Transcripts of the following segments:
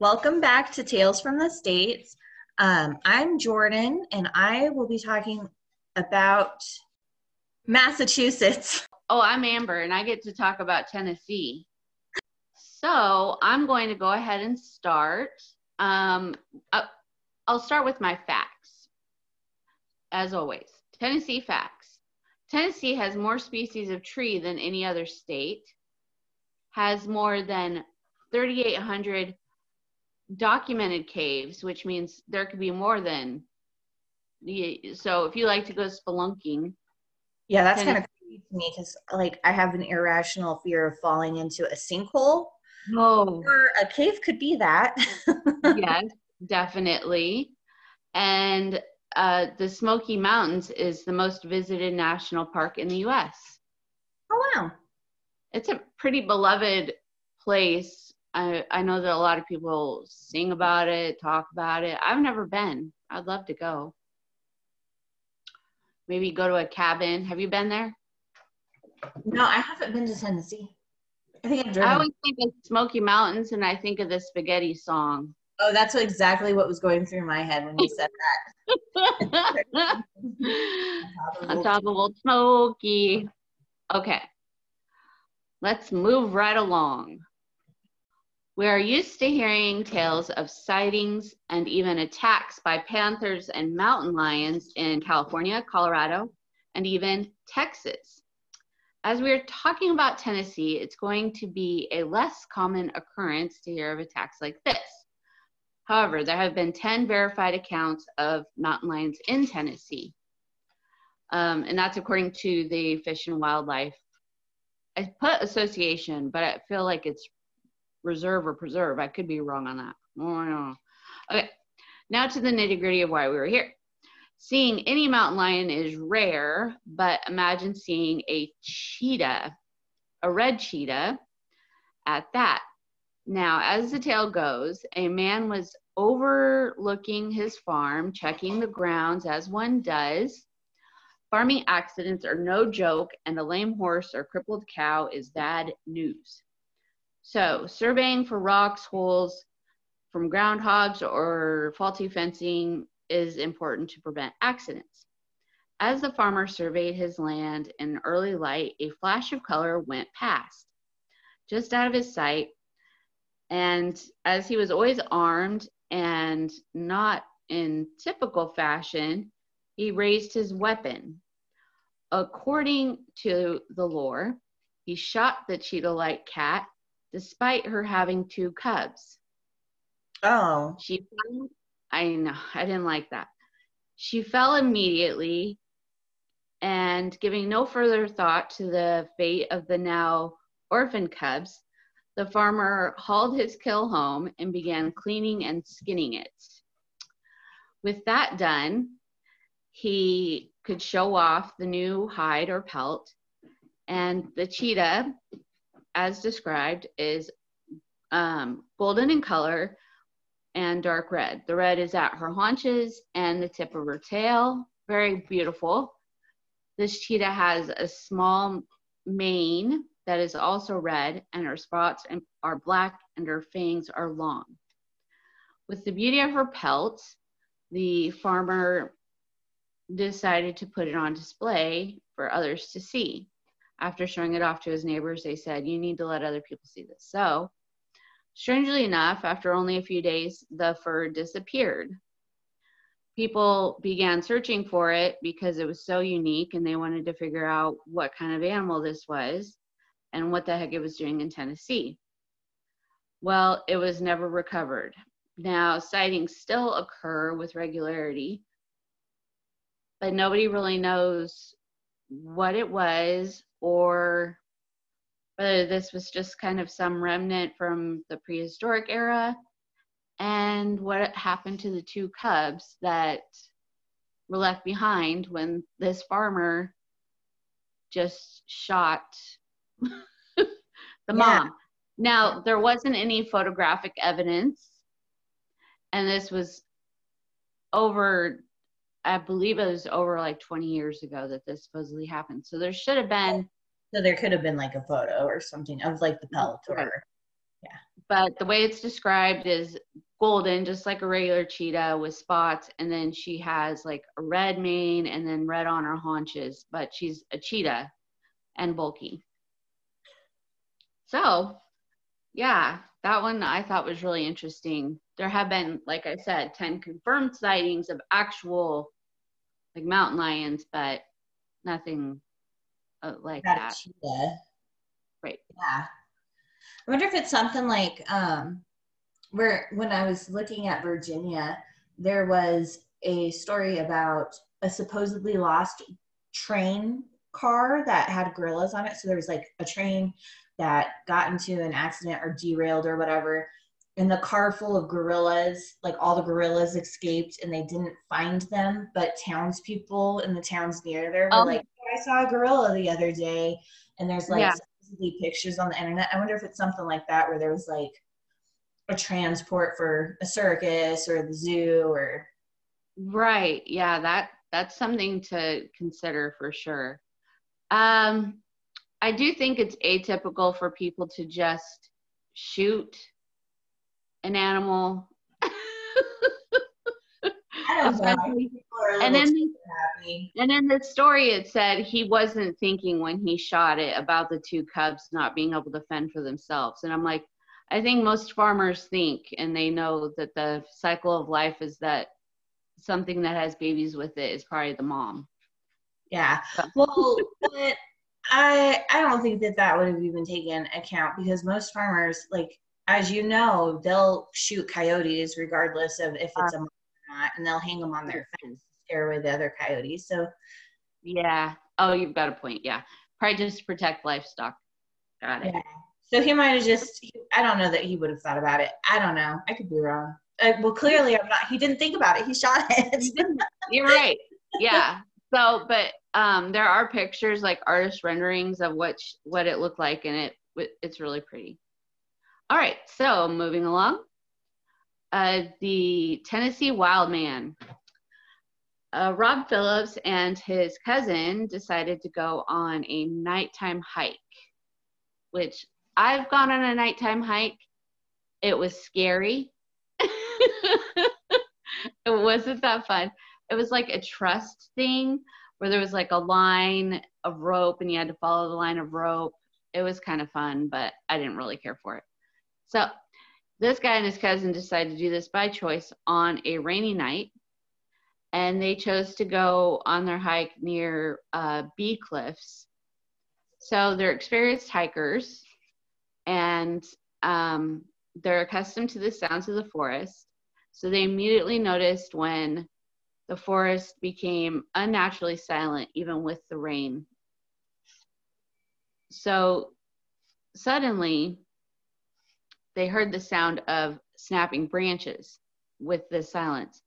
Welcome back to Tales from the States. Um, I'm Jordan, and I will be talking about Massachusetts. Oh, I'm Amber, and I get to talk about Tennessee. So I'm going to go ahead and start. Um, uh, I'll start with my facts, as always. Tennessee facts. Tennessee has more species of tree than any other state, has more than 3,800 documented caves, which means there could be more than. So if you like to go spelunking, Yeah, that's kind of creepy to me because, like, I have an irrational fear of falling into a sinkhole. oh Or a cave could be that. yes, definitely. And uh, the Smoky Mountains is the most visited national park in the U.S. oh wow. It's a pretty beloved place. I, I know that a lot of people sing about it, talk about it. I've never been. I'd love to go. Maybe go to a cabin. Have you been there? No, I haven't been to Tennessee. I think I've driven. I always think of Smoky Mountains and I think of the spaghetti song. oh, that's exactly what was going through my head when you said that. on top of Old Smoky. Okay, let's move right along. We are used to hearing tales of sightings and even attacks by panthers and mountain lions in California, Colorado, and even Texas. As we are talking about Tennessee, it's going to be a less common occurrence to hear of attacks like this. However, there have been 10 verified accounts of mountain lions in Tennessee. Um, and that's according to the Fish and Wildlife. I put association, but I feel like it's reserve or preserve. I could be wrong on that. Oh, I don't. Okay, now to the nitty gritty of why we were here. Seeing any mountain lion is rare, but imagine seeing a cheetah, a red cheetah, at that. Now, as the tale goes, a man was overlooking his farm, checking the grounds as one does. Farming accidents are no joke, and a lame horse or crippled cow is bad news. So, surveying for rocks, holes from groundhogs, or faulty fencing is important to prevent accidents. As the farmer surveyed his land in early light, a flash of color went past, just out of his sight. And as he was always armed and not in typical fashion, he raised his weapon. According to the lore, he shot the cheetah like cat despite her having two cubs. Oh, She fell, I know, I didn't like that. She fell immediately and giving no further thought to the fate of the now orphan cubs, the farmer hauled his kill home and began cleaning and skinning it. With that done, he could show off the new hide or pelt, and the cheetah, as described, is um, golden in color and dark red. The red is at her haunches and the tip of her tail. Very beautiful. This cheetah has a small mane that is also red, and her spots are black and her fangs are long. With the beauty of her pelt, the farmer decided to put it on display for others to see. After showing it off to his neighbors, they said, You need to let other people see this. So, strangely enough, after only a few days, the fur disappeared. People began searching for it because it was so unique and they wanted to figure out what kind of animal this was and what the heck it was doing in Tennessee. Well, it was never recovered. Now, sightings still occur with regularity, but nobody really knows what it was or whether this was just kind of some remnant from the prehistoric era and what happened to the two cubs that were left behind when this farmer just shot the Yeah. mom. Now, there wasn't any photographic evidence, and this was over, I believe it was over like 20 years ago that this supposedly happened. So there should have been oh, so there could have been like a photo or something of like the pelt or yeah. but the way it's described is golden, just like a regular cheetah with spots. And then she has like a red mane and then red on her haunches, but she's a cheetah and bulky. So, yeah, that one I thought was really interesting. There have been, like I said, 10 confirmed sightings of actual like mountain lions, but nothing uh, like Not that. Cheetah. Right. Yeah. I wonder if it's something like um, where when I was looking at Virginia, there was a story about a supposedly lost train car that had gorillas on it. So there was like a train that got into an accident or derailed or whatever. And the car full of gorillas, like all the gorillas escaped and they didn't find them. But townspeople in the towns near there were oh. like, I saw a gorilla the other day. And there's like yeah. pictures on the internet. I wonder if it's something like that where there was like a transport for a circus or the zoo or right yeah that that's something to consider for sure um i do think it's atypical for people to just shoot an animal and then and in the story it said he wasn't thinking when he shot it about the two cubs not being able to fend for themselves and i'm like I think most farmers think and they know that the cycle of life is that something that has babies with it is probably the mom. Yeah. Well, but I I don't think that that would have even taken account because most farmers like as you know they'll shoot coyotes regardless of if it's a mom or not and they'll hang them on their fence to scare away the other coyotes. So yeah. Oh, you've got a point. Yeah. Probably just protect livestock. Got it. Yeah. So he might have just, I don't know that he would have thought about it. I don't know. I could be wrong. Uh, well, clearly I'm not, he didn't think about it. He shot it. You're right. Yeah. So, but um, there are pictures, like artist renderings of what, what it looked like, and it, it's really pretty. All right. So moving along. Uh, the Tennessee Wild Man. Uh, Rob Phillips and his cousin decided to go on a nighttime hike, which I've gone on a nighttime hike. It was scary. it wasn't that fun. It was like a trust thing where there was like a line of rope and you had to follow the line of rope. It was kind of fun, but I didn't really care for it. So this guy and his cousin decided to do this by choice on a rainy night. And they chose to go on their hike near uh, Bee Cliffs. So they're experienced hikers and um, they're accustomed to the sounds of the forest. So they immediately noticed when the forest became unnaturally silent, even with the rain. So suddenly, they heard the sound of snapping branches with the silence.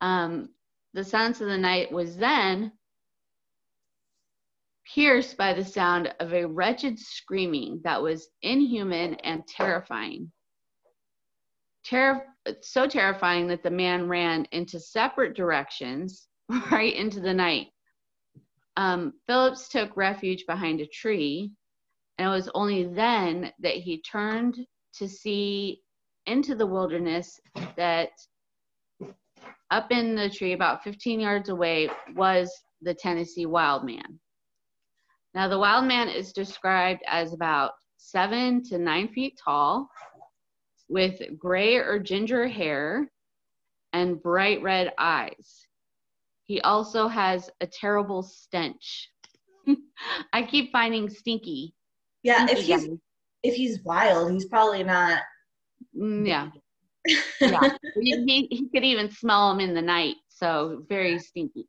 Um, the silence of the night was then pierced by the sound of a wretched screaming that was inhuman and terrifying. Terri- so terrifying that the man ran into separate directions right into the night. Um, Phillips took refuge behind a tree, and it was only then that he turned to see into the wilderness that up in the tree about 15 yards away was the Tennessee wild man. Now, the wild man is described as about seven to nine feet tall, with gray or ginger hair and bright red eyes. He also has a terrible stench. I keep finding stinky. Yeah, stinky if he's guys. if he's wild, he's probably not. Mm, yeah, yeah. he, he could even smell him in the night, so very stinky.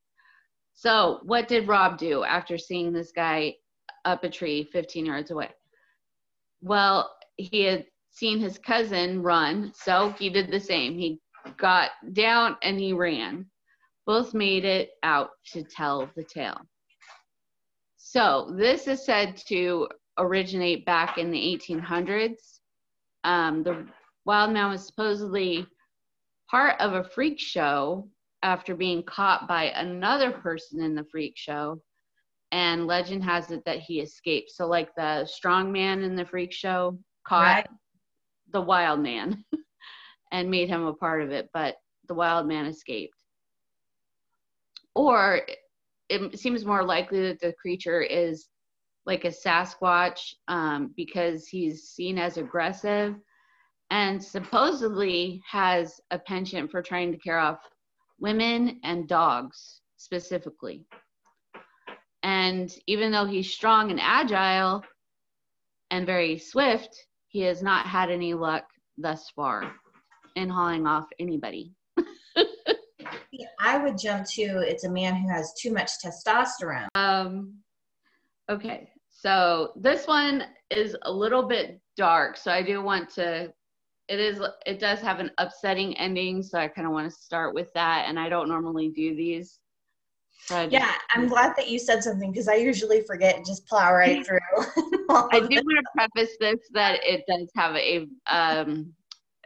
So, what did Rob do after seeing this guy up a tree 15 yards away? Well, he had seen his cousin run, so he did the same. He got down and he ran. Both made it out to tell the tale. So, this is said to originate back in the 1800s. Um, the wild man was supposedly part of a freak show after being caught by another person in the freak show and legend has it that he escaped so like the strong man in the freak show caught right. The wild man and made him a part of it, but the wild man escaped. Or it seems more likely that the creature is like a Sasquatch um, because he's seen as aggressive and supposedly has a penchant for trying to care off women and dogs specifically. And even though he's strong and agile and very swift, he has not had any luck thus far in hauling off anybody. I would jump to it's a man who has too much testosterone. Um, okay, so this one is a little bit dark, so I do want to. It is. It does have an upsetting ending, so I kind of want to start with that. And I don't normally do these. Yeah, I'm glad that you said something because I usually forget and just plow right through. I do want to preface this that it does have a um,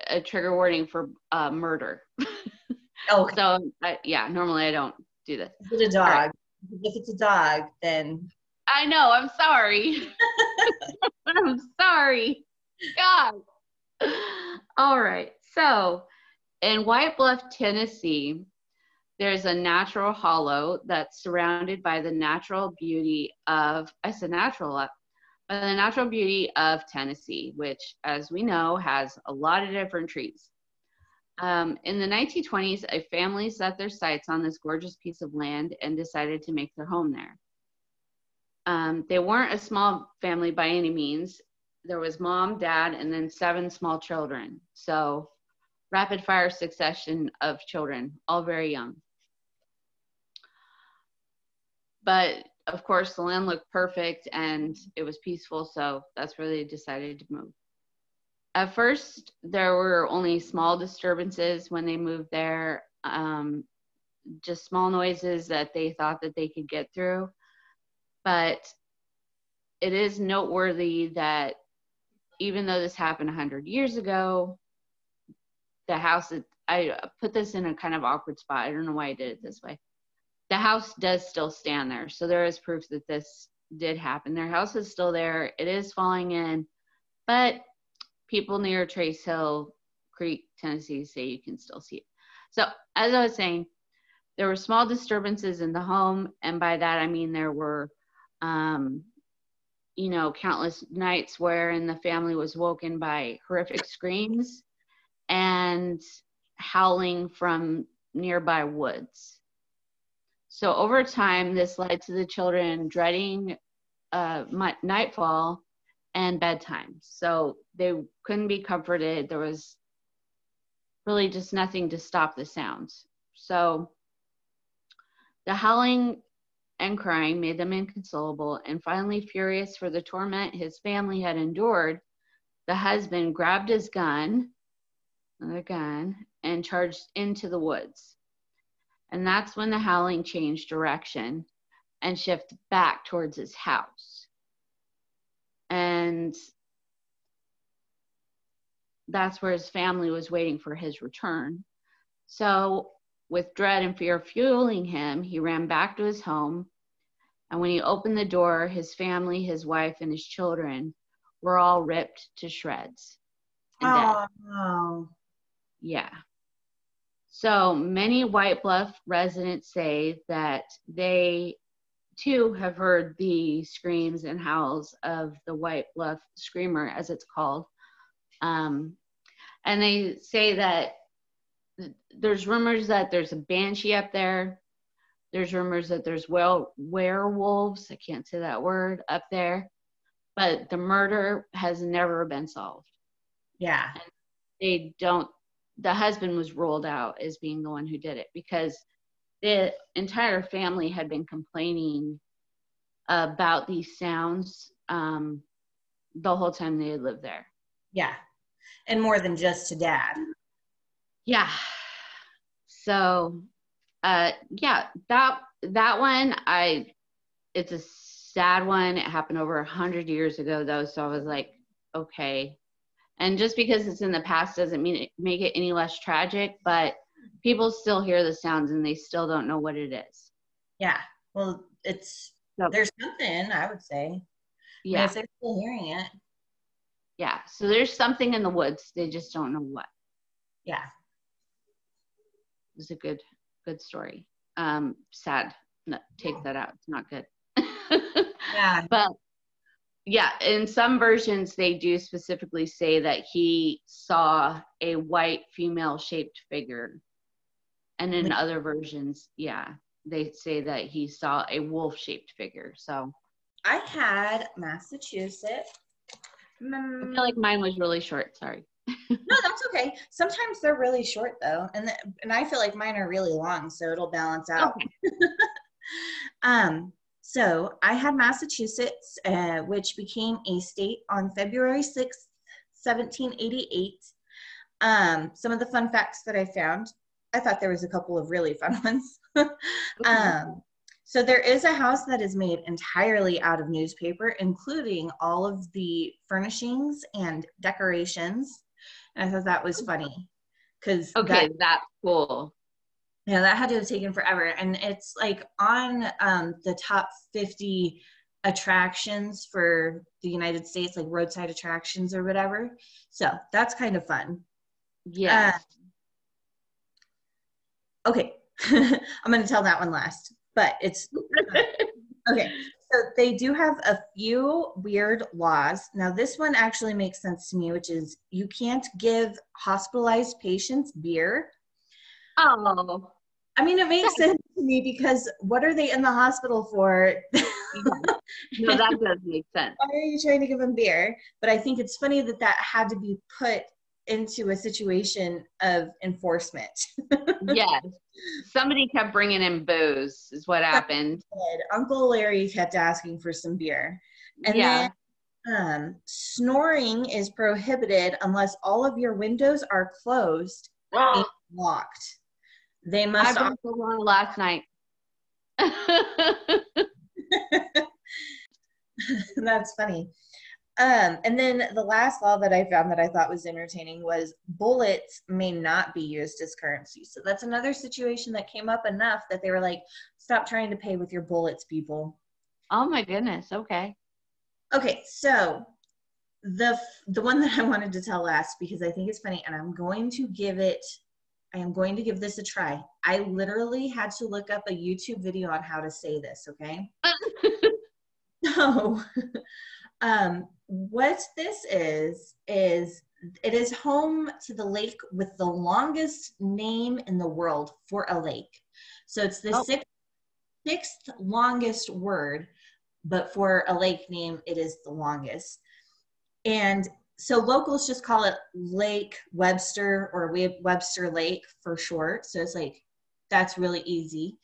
a trigger warning for uh, murder. Oh, okay. so uh, yeah, normally I don't do this. Is it a dog? Right. If it's a dog, then I know. I'm sorry. I'm sorry. God. All right. So, in White Bluff, Tennessee, there's a natural hollow that's surrounded by the natural beauty of I said natural uh, by the natural beauty of Tennessee, which, as we know, has a lot of different trees. Um, in the 1920s, a family set their sights on this gorgeous piece of land and decided to make their home there. Um, they weren't a small family by any means. There was mom, dad, and then seven small children. So, rapid fire succession of children, all very young. But of course, the land looked perfect and it was peaceful, so that's where they decided to move. At first there were only small disturbances when they moved there um, just small noises that they thought that they could get through. But it is noteworthy that even though this happened 100 years ago the house i put this in a kind of awkward spot. I don't know why i did it this way the house does still stand there. So there is proof that this did happen. Their house is still there. It is falling in. But people near Trace Hill Creek, Tennessee say you can still see it. So, as I was saying, there were small disturbances in the home, and by that I mean there were, um, you know, countless nights wherein the family was woken by horrific screams and howling from nearby woods. So, over time, this led to the children dreading uh, nightfall and bedtime. So they couldn't be comforted. There was really just nothing to stop the sounds. So the howling and crying made them inconsolable, and finally, furious for the torment his family had endured, the husband grabbed his gun, another gun, and charged into the woods. And that's when the howling changed direction and shifted back towards his house and that's where his family was waiting for his return. So, with dread and fear fueling him, he ran back to his home. And when he opened the door, his family, his wife, and his children were all ripped to shreds. oh, no. Yeah. So many White Bluff residents say that they too have heard the screams and howls of the White Bluff Screamer, as it's called. Um, and they say that there's rumors that there's a banshee up there. There's rumors that there's well werewolves. I can't say that word up there, but the murder has never been solved. Yeah, and they don't. The husband was ruled out as being the one who did it because the entire family had been complaining about these sounds um, the whole time they had lived there. Yeah. And more than just to dad. Yeah. So uh yeah, that that one I it's a sad one. It happened over a hundred years ago though, so I was like, okay. And just because it's in the past doesn't mean it, make it any less tragic, but people still hear the sounds and they still don't know what it is. Yeah. Well, it's so, there's something I would say. Yeah. if they're still hearing it. Yeah. So there's something in the woods. They just don't know what. Yeah. It was a good, good story. Um, sad. No, take that out. It's not good. Yeah. but yeah, in some versions they do specifically say that he saw a white female shaped figure. And in Like- other versions, yeah, they say that he saw a wolf shaped figure. So I had Massachusetts. I Mm, feel like mine was really short. Sorry. no, that's okay. Sometimes they're really short though, and the, and I feel like mine are really long, so it'll balance out. Okay. Um, so I had Massachusetts, uh, which became a state on February 6, 1788. Um, some of the fun facts that I found, I thought there was a couple of really fun ones. um, so there is a house that is made entirely out of newspaper, including all of the furnishings and decorations. And I thought that was funny because okay, that's cool. Yeah, that had to have taken forever. And it's like on um, the top 50 attractions for the United States, like roadside attractions or whatever. So that's kind of fun. Yeah. Okay. I'm going to tell that one last, but it's okay. So they do have a few weird laws. Now, this one actually makes sense to me, which is you can't give hospitalized patients beer. Oh. I mean, it makes sense to me because what are they in the hospital for? No, that does make sense. Why are you trying to give them beer? But I think it's funny that that had to be put into a situation of enforcement. yes. Somebody kept bringing in booze, is what happened. Uncle Larry kept asking for some beer. And yeah. then um, snoring is prohibited unless all of your windows are closed and locked. They must. I broke the law last night. That's funny. Um, and then the last law that I found that I thought was entertaining was bullets may not be used as currency. So that's another situation that came up enough that they were like, stop trying to pay with your bullets, people. oh my goodness. Okay. Okay, so the the one that I wanted to tell last because I think it's funny, and I'm going to give it. I am going to give this a try. I literally had to look up a YouTube video on how to say this. Okay. So, um, what this is, is it is home to the lake with the longest name in the world for a lake. So it's the Oh. sixth, sixth longest word, but for a lake name, it is the longest. And so locals just call it Lake Webster or Web- Webster Lake for short. So it's like, that's really easy.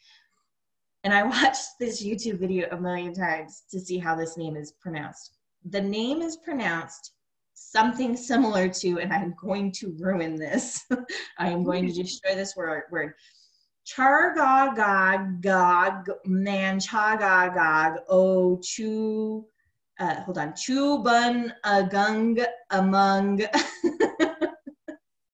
And I watched this YouTube video a million times to see how this name is pronounced. The name is pronounced something similar to, and I'm going to ruin this. I am going to destroy this word. word. Chargagagag manchagagag oh, o chu. Uh, hold on. Chubun agung among.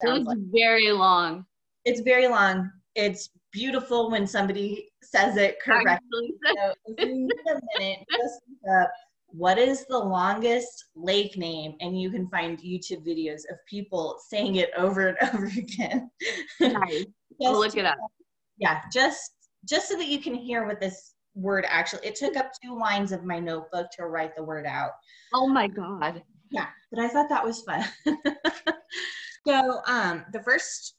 Sounds was like- very long. it's very long. It's beautiful when somebody says it correctly. So if you need a minute, just look up what is the longest lake name, and you can find YouTube videos of people saying it over and over again. nice. I'll look it up. yeah, just just so that you can hear what this word actually. It took up two lines of my notebook to write the word out. Oh my god. Yeah, but I thought that was fun. so, um, the first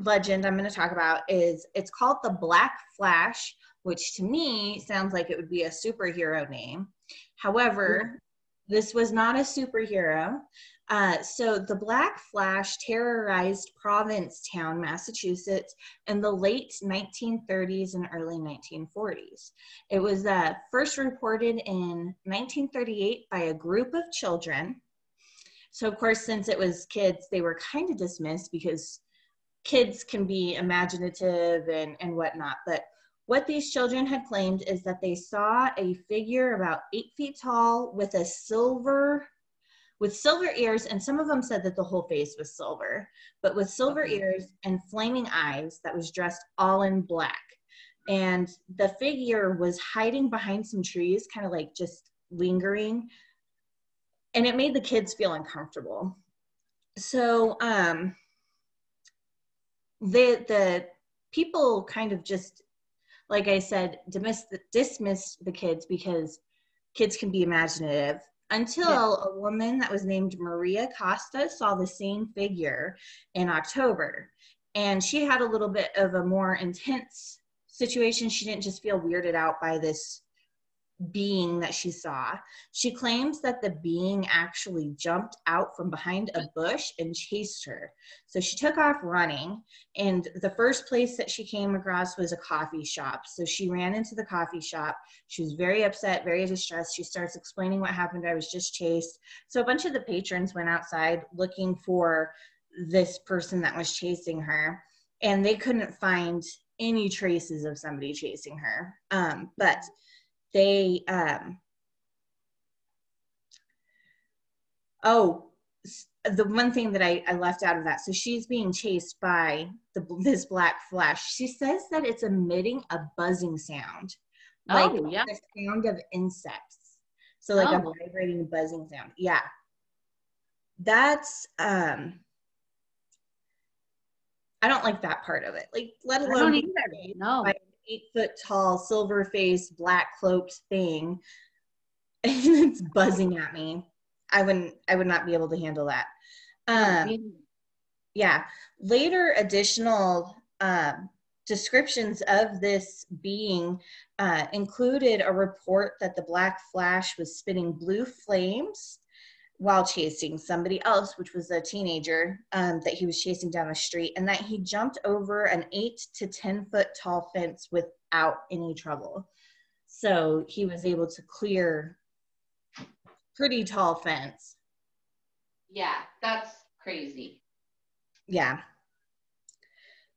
legend I'm going to talk about is it's called the Black Flash, which to me sounds like it would be a superhero name. However, this was not a superhero. Uh, so, the Black Flash terrorized Provincetown, Massachusetts, in the late 1930s and early 1940s. It was uh, first reported in 1938 by a group of children. So, of course, since it was kids, they were kind of dismissed because kids can be imaginative and, and whatnot. But what these children had claimed is that they saw a figure about eight feet tall with a silver with silver ears and some of them said that the whole face was silver but with silver ears and flaming eyes that was dressed all in black. And the figure was hiding behind some trees kind of like just lingering. And it made the kids feel uncomfortable. So um, the the people kind of just like I said dismiss dismiss the kids because kids can be imaginative until a woman that was named Maria Costa saw the same figure in October. And she had a little bit of a more intense situation. She didn't just feel weirded out by this being that she saw. She claims that the being actually jumped out from behind a bush and chased her. So she took off running, and the first place that she came across was a coffee shop. So she ran into the coffee shop. She was very upset, very distressed. She starts explaining what happened. I was just chased. So a bunch of the patrons went outside looking for this person that was chasing her, and they couldn't find any traces of somebody chasing her. Um, but they um oh the one thing that I, I left out of that so she's being chased by the this black flash. She says that it's emitting a buzzing sound like oh, yeah. the sound of insects. So like oh. a vibrating buzzing sound. Yeah. That's um i don't like that part of it. Like let alone no eight foot tall, silver faced, black cloaked thing, and it's buzzing at me. I wouldn't, I would not be able to handle that. Um, yeah. Later additional um, descriptions of this being uh, included a report that the Black Flash was spitting blue flames while chasing somebody else, which was a teenager um, that he was chasing down the street, and that he jumped over an eight to 10 foot tall fence without any trouble. So he was able to clear pretty tall fence. Yeah, that's crazy. Yeah.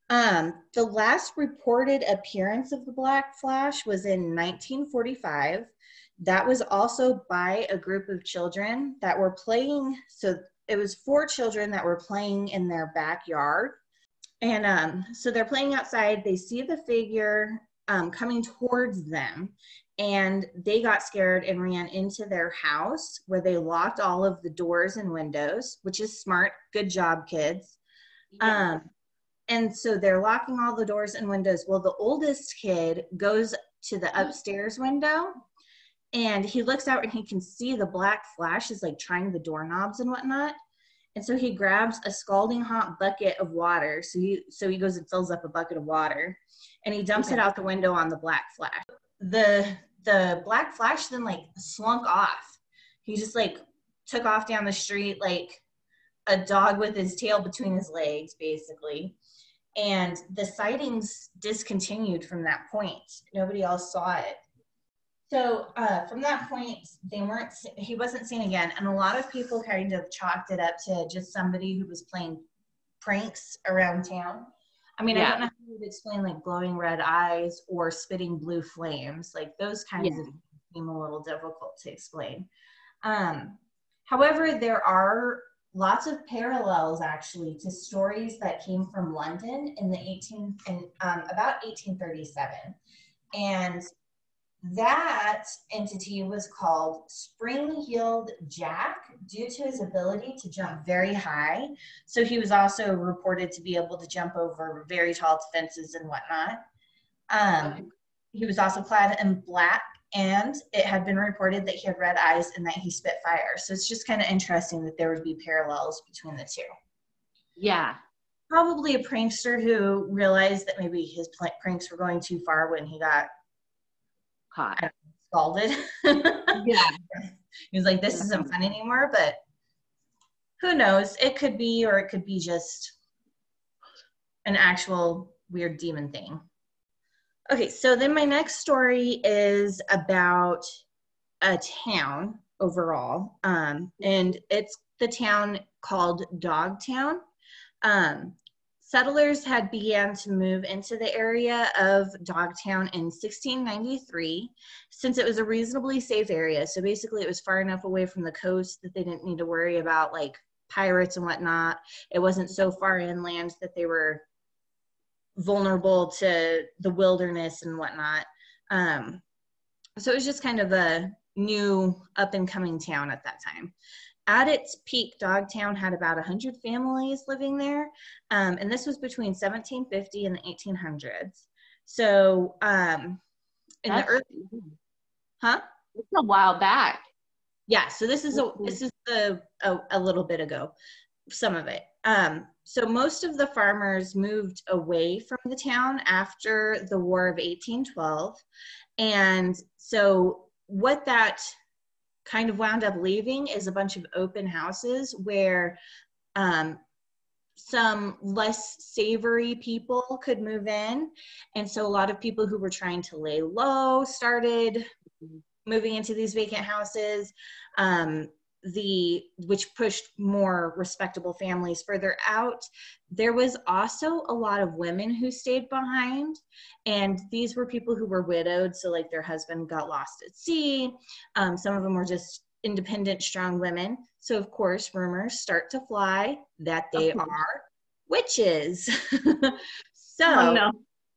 Um, the last reported appearance of the Black Flash was in 1945 that was also by a group of children that were playing. So it was four children that were playing in their backyard. And um, so they're playing outside. They see the figure um, coming towards them. And they got scared and ran into their house where they locked all of the doors and windows, which is smart. Good job, kids. Yeah. Um, and so they're locking all the doors and windows. Well, the oldest kid goes to the upstairs window and he looks out and he can see the black flash is like trying the doorknobs and whatnot. And so he grabs a scalding hot bucket of water. So he so he goes and fills up a bucket of water and he dumps okay. it out the window on the black flash. The the black flash then like slunk off. He just like took off down the street like a dog with his tail between his legs basically. And the sightings discontinued from that point. Nobody else saw it so uh, from that point, they weren't. He wasn't seen again, and a lot of people kind of chalked it up to just somebody who was playing pranks around town. I mean, yeah. I don't know how you would explain like glowing red eyes or spitting blue flames. Like those kinds yeah. of seem a little difficult to explain. Um, however, there are lots of parallels actually to stories that came from London in the 18 in um, about 1837, and that entity was called Spring-Heeled Jack due to his ability to jump very high. So he was also reported to be able to jump over very tall fences and whatnot. Um, he was also clad in black and it had been reported that he had red eyes and that he spit fire. So it's just kind of interesting that there would be parallels between the two. Yeah. Probably a prankster who realized that maybe his pranks were going too far when he got caught. Scalded. yeah. he was like, this isn't fun anymore, but who knows? It could be, or it could be just an actual weird demon thing. Okay, so then my next story is about a town overall, um, and it's the town called Dogtown. Um, Settlers had began to move into the area of Dogtown in 1693 since it was a reasonably safe area. So basically, it was far enough away from the coast that they didn't need to worry about like pirates and whatnot. It wasn't so far inland that they were vulnerable to the wilderness and whatnot. Um, so it was just kind of a new up and coming town at that time. At its peak, Dogtown had about 100 families living there, um, and this was between 1750 and the 1800s. So, um, in That's, the early, huh? It's a while back. Yeah. So this is a this is the a, a little bit ago, some of it. Um, so most of the farmers moved away from the town after the War of 1812, and so what that kind of wound up leaving is a bunch of open houses where um, some less savory people could move in. And so a lot of people who were trying to lay low started moving into these vacant houses. Um, the which pushed more respectable families further out. There was also a lot of women who stayed behind and these were people who were widowed so like their husband got lost at sea. Um, some of them were just independent strong women. So of course rumors start to fly that they are witches. So Oh, no.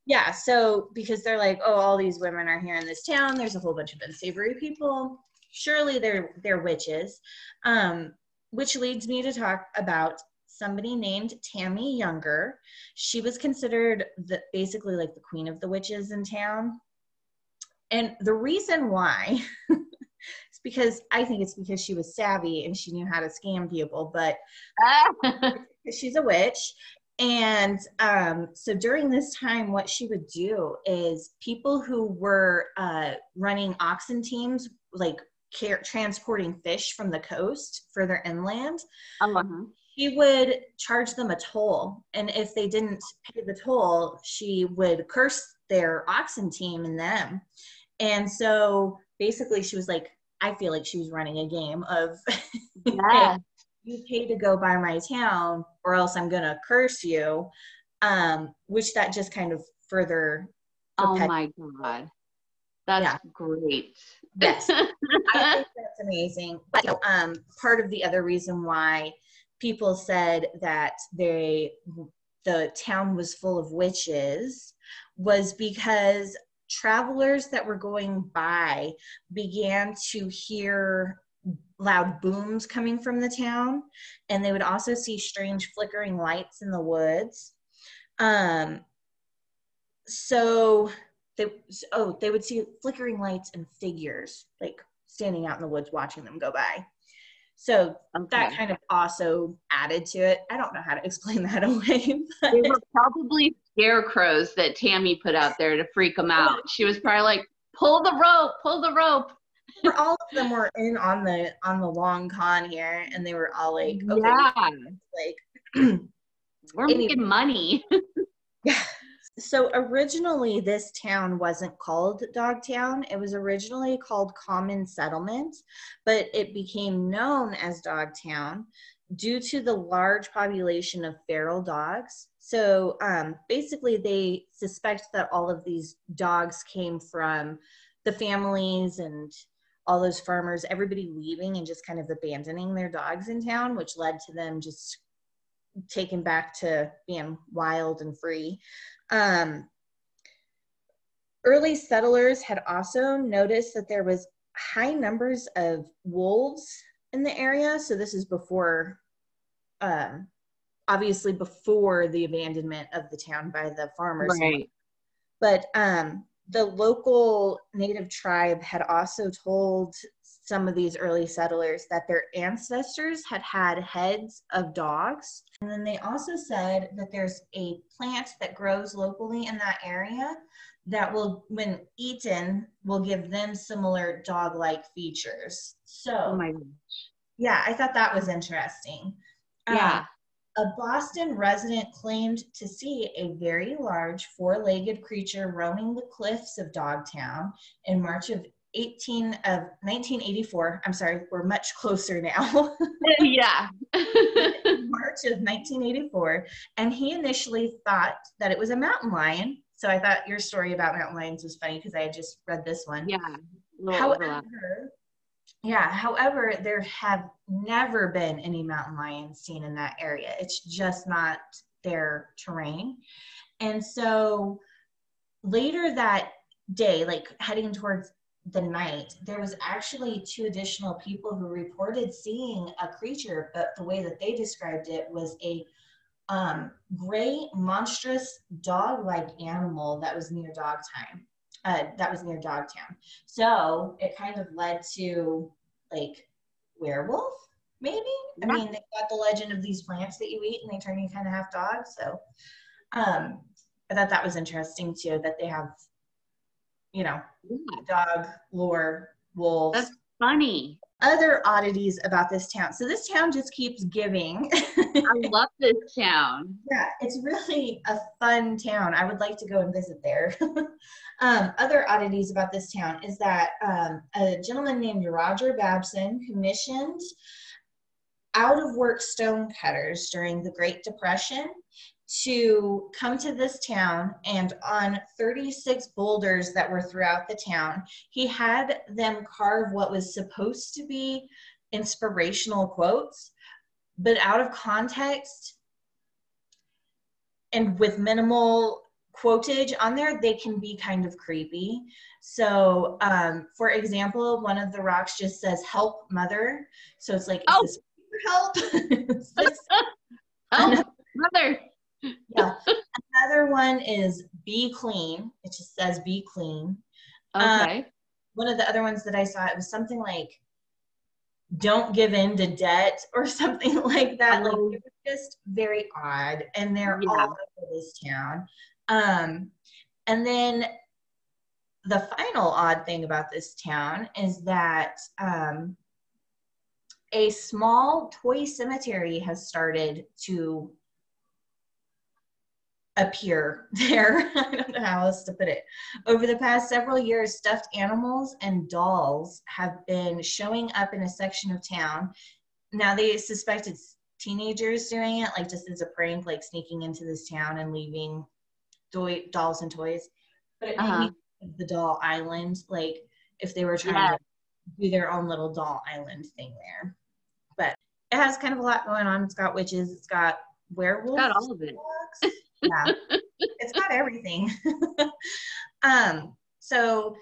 yeah so because they're like oh all these women are here in this town. There's a whole bunch of unsavory people surely they're they're witches. Um, which leads me to talk about somebody named tammy younger. She was considered the basically like the queen of the witches in town. And the reason why is because i think it's because she was savvy and she knew how to scam people but she's a witch. And um, so during this time what she would do is people who were uh, running oxen teams like care, transporting fish from the coast further inland uh-huh. she would charge them a toll and if they didn't pay the toll she would curse their oxen team and them and so basically she was like i feel like she was running a game of Yeah. you pay to go by my town or else i'm gonna curse you um which that just kind of further Oh my god. That's Yeah. great. yes i think that's amazing but you know, um part of the other reason why people said that they the town was full of witches was because travelers that were going by began to hear loud booms coming from the town and they would also see strange flickering lights in the woods um so they oh they would see flickering lights and figures like standing out in the woods watching them go by so that kind of also added to it i don't know how to explain that away but They were probably scarecrows that Tammy put out there to freak them out. Oh. She was probably like, pull the rope, pull the rope. all of them were in on the on the long con here and they were all like okay yeah. like We're Anyway. making money. so originally this town wasn't called dogtown. It was originally called common settlement but it became known as dogtown due to the large population of feral dogs. So um, basically they suspect that all of these dogs came from the families and all those farmers everybody leaving and just kind of abandoning their dogs in town which led to them just taken back to being wild and free um, early settlers had also noticed that there was high numbers of wolves in the area. So this is before, um, obviously before the abandonment of the town by the farmers. Right. But um, the local native tribe had also told some of these early settlers that their ancestors had had heads of dogs. And then they also said that there's a plant that grows locally in that area that will, when eaten, will give them similar dog like features. So, Oh my yeah, I thought that was interesting. Um, Yeah. A Boston resident claimed to see a very large four legged creature roaming the cliffs of Dogtown in March of 18 of 1984. I'm sorry, we're much closer now. Oh, yeah. March of 1984. And he initially thought that it was a mountain lion. So I thought your story about mountain lions was funny because I had just read this one. yeah. Little overlap. Yeah, however, there have never been any mountain lions seen in that area. It's just not their terrain. And so later that day, like heading towards the night, there was actually two additional people who reported seeing a creature, but the way that they described it was a um, gray, monstrous, dog-like animal that was near dog time. Uh, that was near Dogtown. So it kind of led to like werewolf, maybe. Yeah. I mean, they've got the legend of these plants that you eat and they turn you kind of half dog. So um, I thought that was interesting too, that they have, you know, dog lore, wolves. That's funny. Other oddities about this town. So this town just keeps giving. I love this town. Yeah, it's really a fun town. I would like to go and visit there. um, other oddities about this town is that um, a gentleman named Roger Babson commissioned out of work stone cutters during the Great Depression to come to this town and on 36 boulders that were throughout the town, he had them carve what was supposed to be inspirational quotes, but out of context and with minimal quotage on there, they can be kind of creepy. So, um, for example, one of the rocks just says "Help, Mother." So it's like, oh. help? help, mother yeah. Another one is be clean. It just says be clean. Um, okay. Um, one of the other ones that I saw, it was something like don't give in to debt or something like that. Like oh. it was just very odd. And they're yeah. all over this town. Um, and then the final odd thing about this town is that um, a small toy cemetery has started to appear there. I don't know how else to put it. Over the past several years, stuffed animals and dolls have been showing up in a section of town. Now they suspect it's teenagers doing it, like just as a prank, like sneaking into this town and leaving do- dolls and toys. But it uh-huh. the doll island, like if they were trying yeah. to do their own little doll island thing there. But it has kind of a lot going on. It's got witches, it's got werewolves. It's got all of it yeah, it's got everything. um, so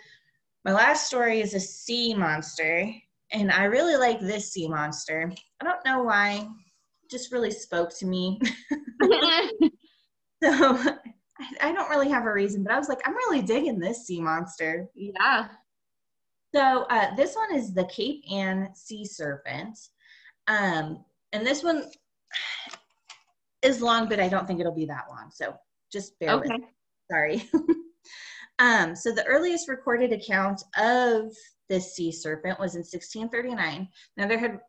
my last story is a sea monster, and I really like this sea monster. I don't know why, just really spoke to me. so I, I don't really have a reason, but I was like, I'm really digging this sea monster. Yeah. So uh, this one is the Cape Ann sea serpent. Um, and this one, is long, but I don't think it'll be that long. So just bear okay. with me. Sorry. um, so the earliest recorded account of this sea serpent was in 1639. Now there had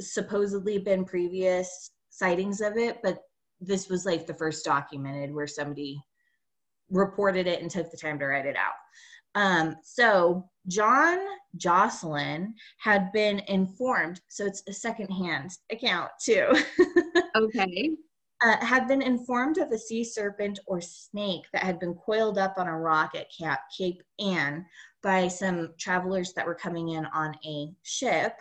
supposedly been previous sightings of it, but this was like the first documented where somebody reported it and took the time to write it out. Um, so John Josselyn had been informed, so it's a secondhand account too. okay uh, had been informed of a sea serpent or snake that had been coiled up on a rock at Cap, Cape Ann by some travelers that were coming in on a ship.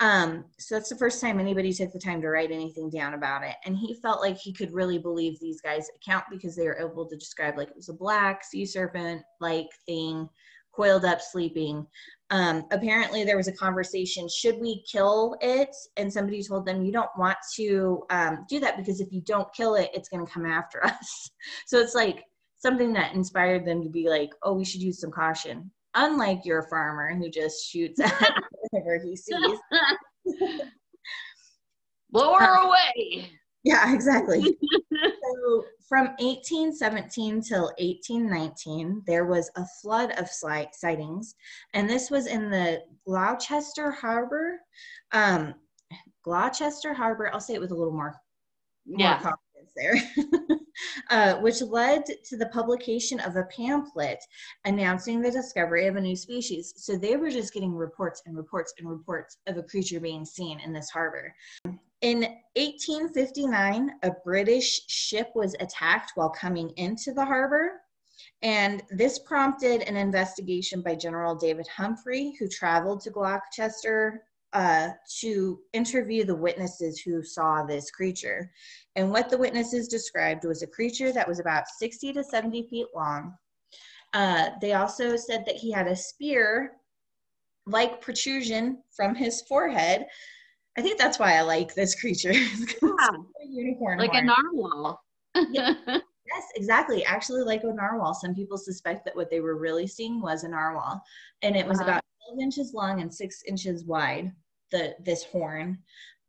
Um, so that's the first time anybody took the time to write anything down about it. And he felt like he could really believe these guys' account because they were able to describe like it was a black sea serpent like thing coiled up sleeping. Um, apparently, there was a conversation should we kill it? And somebody told them, you don't want to um, do that because if you don't kill it, it's going to come after us. So it's like something that inspired them to be like, oh, we should use some caution. Unlike your farmer who just shoots at whatever he sees. Blow her um, away. Yeah, exactly. so from 1817 till 1819, there was a flood of sightings, and this was in the Gloucester Harbor. Um, Gloucester Harbor, I'll say it with a little more, yeah. confidence there, uh, which led to the publication of a pamphlet announcing the discovery of a new species. So they were just getting reports and reports and reports of a creature being seen in this harbor. In 1859, a British ship was attacked while coming into the harbor. And this prompted an investigation by General David Humphrey, who traveled to Gloucester uh, to interview the witnesses who saw this creature. And what the witnesses described was a creature that was about 60 to 70 feet long. Uh, they also said that he had a spear like protrusion from his forehead. I think that's why I like this creature. yeah. unicorn like horn. a narwhal. yeah. Yes, exactly. Actually, like a narwhal. Some people suspect that what they were really seeing was a narwhal, and it was uh-huh. about 12 inches long and six inches wide. The this horn.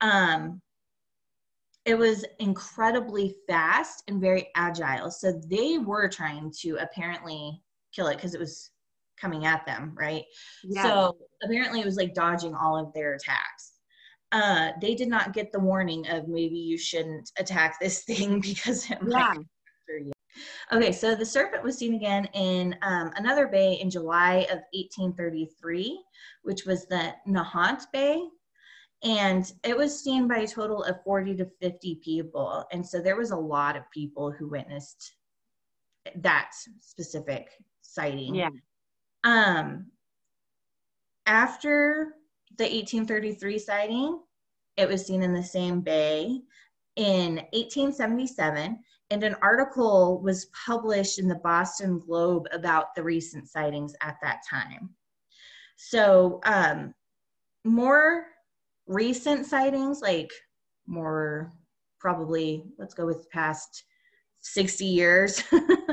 Um, it was incredibly fast and very agile. So they were trying to apparently kill it because it was coming at them, right? Yeah. So apparently it was like dodging all of their attacks. Uh, they did not get the warning of maybe you shouldn't attack this thing because it yeah. might you. Okay, so the serpent was seen again in um, another bay in July of 1833, which was the Nahant Bay and it was seen by a total of 40 to 50 people and so there was a lot of people who witnessed that specific sighting yeah um after the 1833 sighting it was seen in the same bay in 1877 and an article was published in the boston globe about the recent sightings at that time so um, more recent sightings, like more probably, let's go with past 60 years,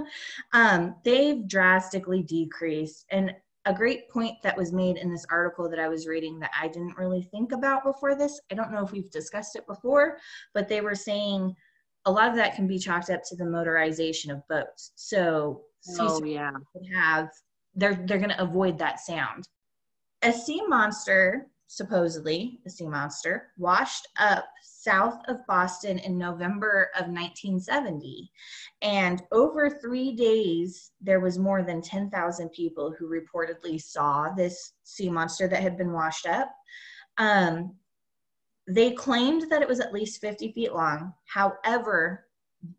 um, they've drastically decreased. And a great point that was made in this article that I was reading that I didn't really think about before this, I don't know if we've discussed it before, but they were saying a lot of that can be chalked up to the motorization of boats. So, oh, yeah. have they're they're going to avoid that sound. A sea monster supposedly a sea monster, washed up south of Boston in November of 1970. And over three days, there was more than 10,000 people who reportedly saw this sea monster that had been washed up. Um, they claimed that it was at least 50 feet long. However,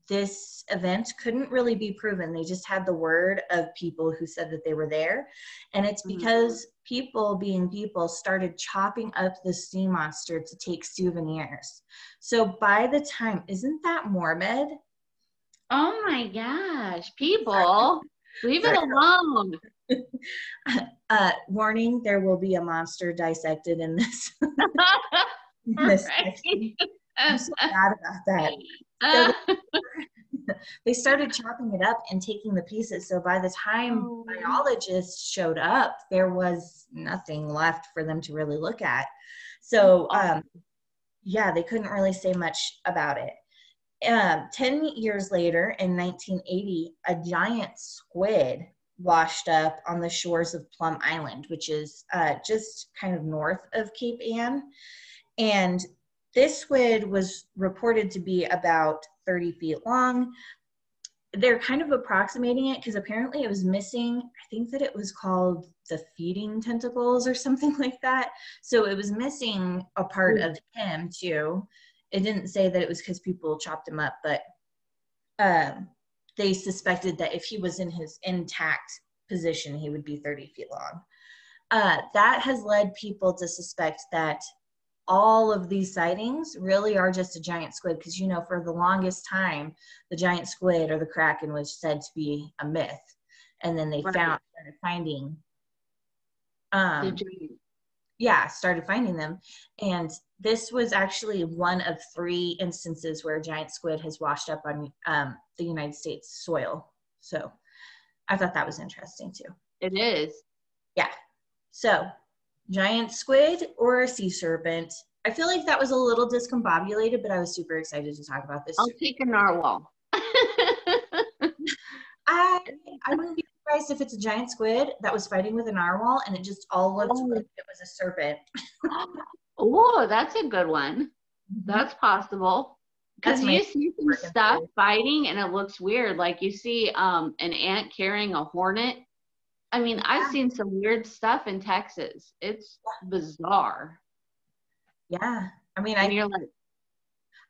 this event couldn't really be proven. They just had the word of people who said that they were there. And it's mm-hmm. because people, being people, started chopping up the sea monster to take souvenirs. So by the time, isn't that morbid? Oh my gosh, people, leave it alone. uh, warning there will be a monster dissected in this. in this right. I'm so bad about that. So they started chopping it up and taking the pieces. So by the time oh. biologists showed up, there was nothing left for them to really look at. So um, yeah, they couldn't really say much about it. Um, 10 years later, in 1980, a giant squid washed up on the shores of Plum Island, which is uh, just kind of north of Cape Ann. And this squid was reported to be about 30 feet long. They're kind of approximating it because apparently it was missing, I think that it was called the feeding tentacles or something like that. So it was missing a part mm. of him too. It didn't say that it was because people chopped him up, but um, they suspected that if he was in his intact position, he would be 30 feet long. Uh, that has led people to suspect that all of these sightings really are just a giant squid because you know for the longest time the giant squid or the kraken was said to be a myth and then they right. found started finding um yeah started finding them. And this was actually one of three instances where a giant squid has washed up on um, the united states soil. So i thought that was interesting too. It is. Yeah. So giant squid or a sea serpent. I feel like that was a little discombobulated, but I was super excited to talk about this. I'll take a narwhal. I I wouldn't be surprised if it's a giant squid that was fighting with a narwhal and it just all looked oh. like it was a serpent. oh, that's a good one. Mm-hmm. That's possible. Because you see some stuff fighting and it looks weird. Like you see um, an ant carrying a hornet I mean, I've seen some weird stuff in Texas. It's bizarre. Yeah. I mean, and I, you're like,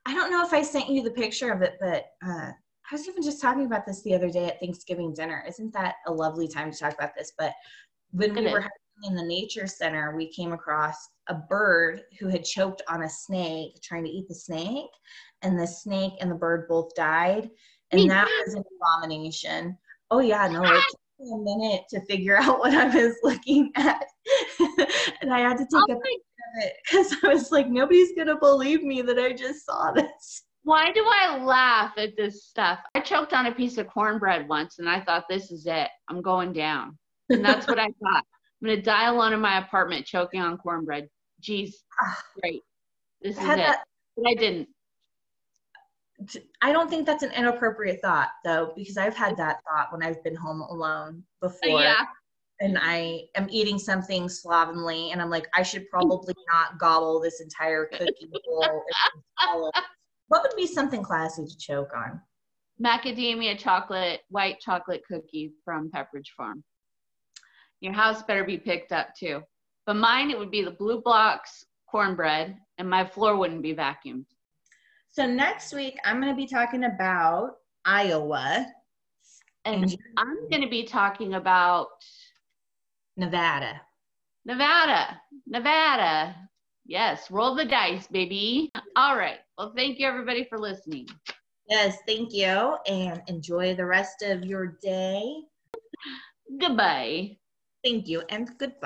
I don't know if I sent you the picture of it, but uh, I was even just talking about this the other day at Thanksgiving dinner. Isn't that a lovely time to talk about this? But when we were in the nature center, we came across a bird who had choked on a snake, trying to eat the snake, and the snake and the bird both died. And that was an abomination. Oh yeah, no, it's a minute to figure out what I was looking at. and I had to take Oh a picture of it because I was like, nobody's going to believe me that I just saw this. Why do I laugh at this stuff? I choked on a piece of cornbread once and I thought, this is it. I'm going down. And that's what I thought. I'm going to die alone in my apartment choking on cornbread. Jeez, ah. great. This is it. that- But I didn't. I don't think that's an inappropriate thought though, because I've had that thought when I've been home alone uh, before. yeah. and I am eating something slovenly, and I'm like, I should probably not gobble this entire cookie bowl. and swallow it. What would be something classy to choke on? Macadamia chocolate, white chocolate cookie from Pepperidge Farm. Your house better be picked up too. But mine, it would be the blue blocks cornbread, and my floor wouldn't be vacuumed. So next week, I'm going to be talking about Iowa And I'm going to be talking about Nevada. Nevada. Nevada. Yes, roll the dice, baby. All right. Well, thank you everybody for listening. Yes, thank you, and enjoy the rest of your day. Goodbye. Thank you, and goodbye.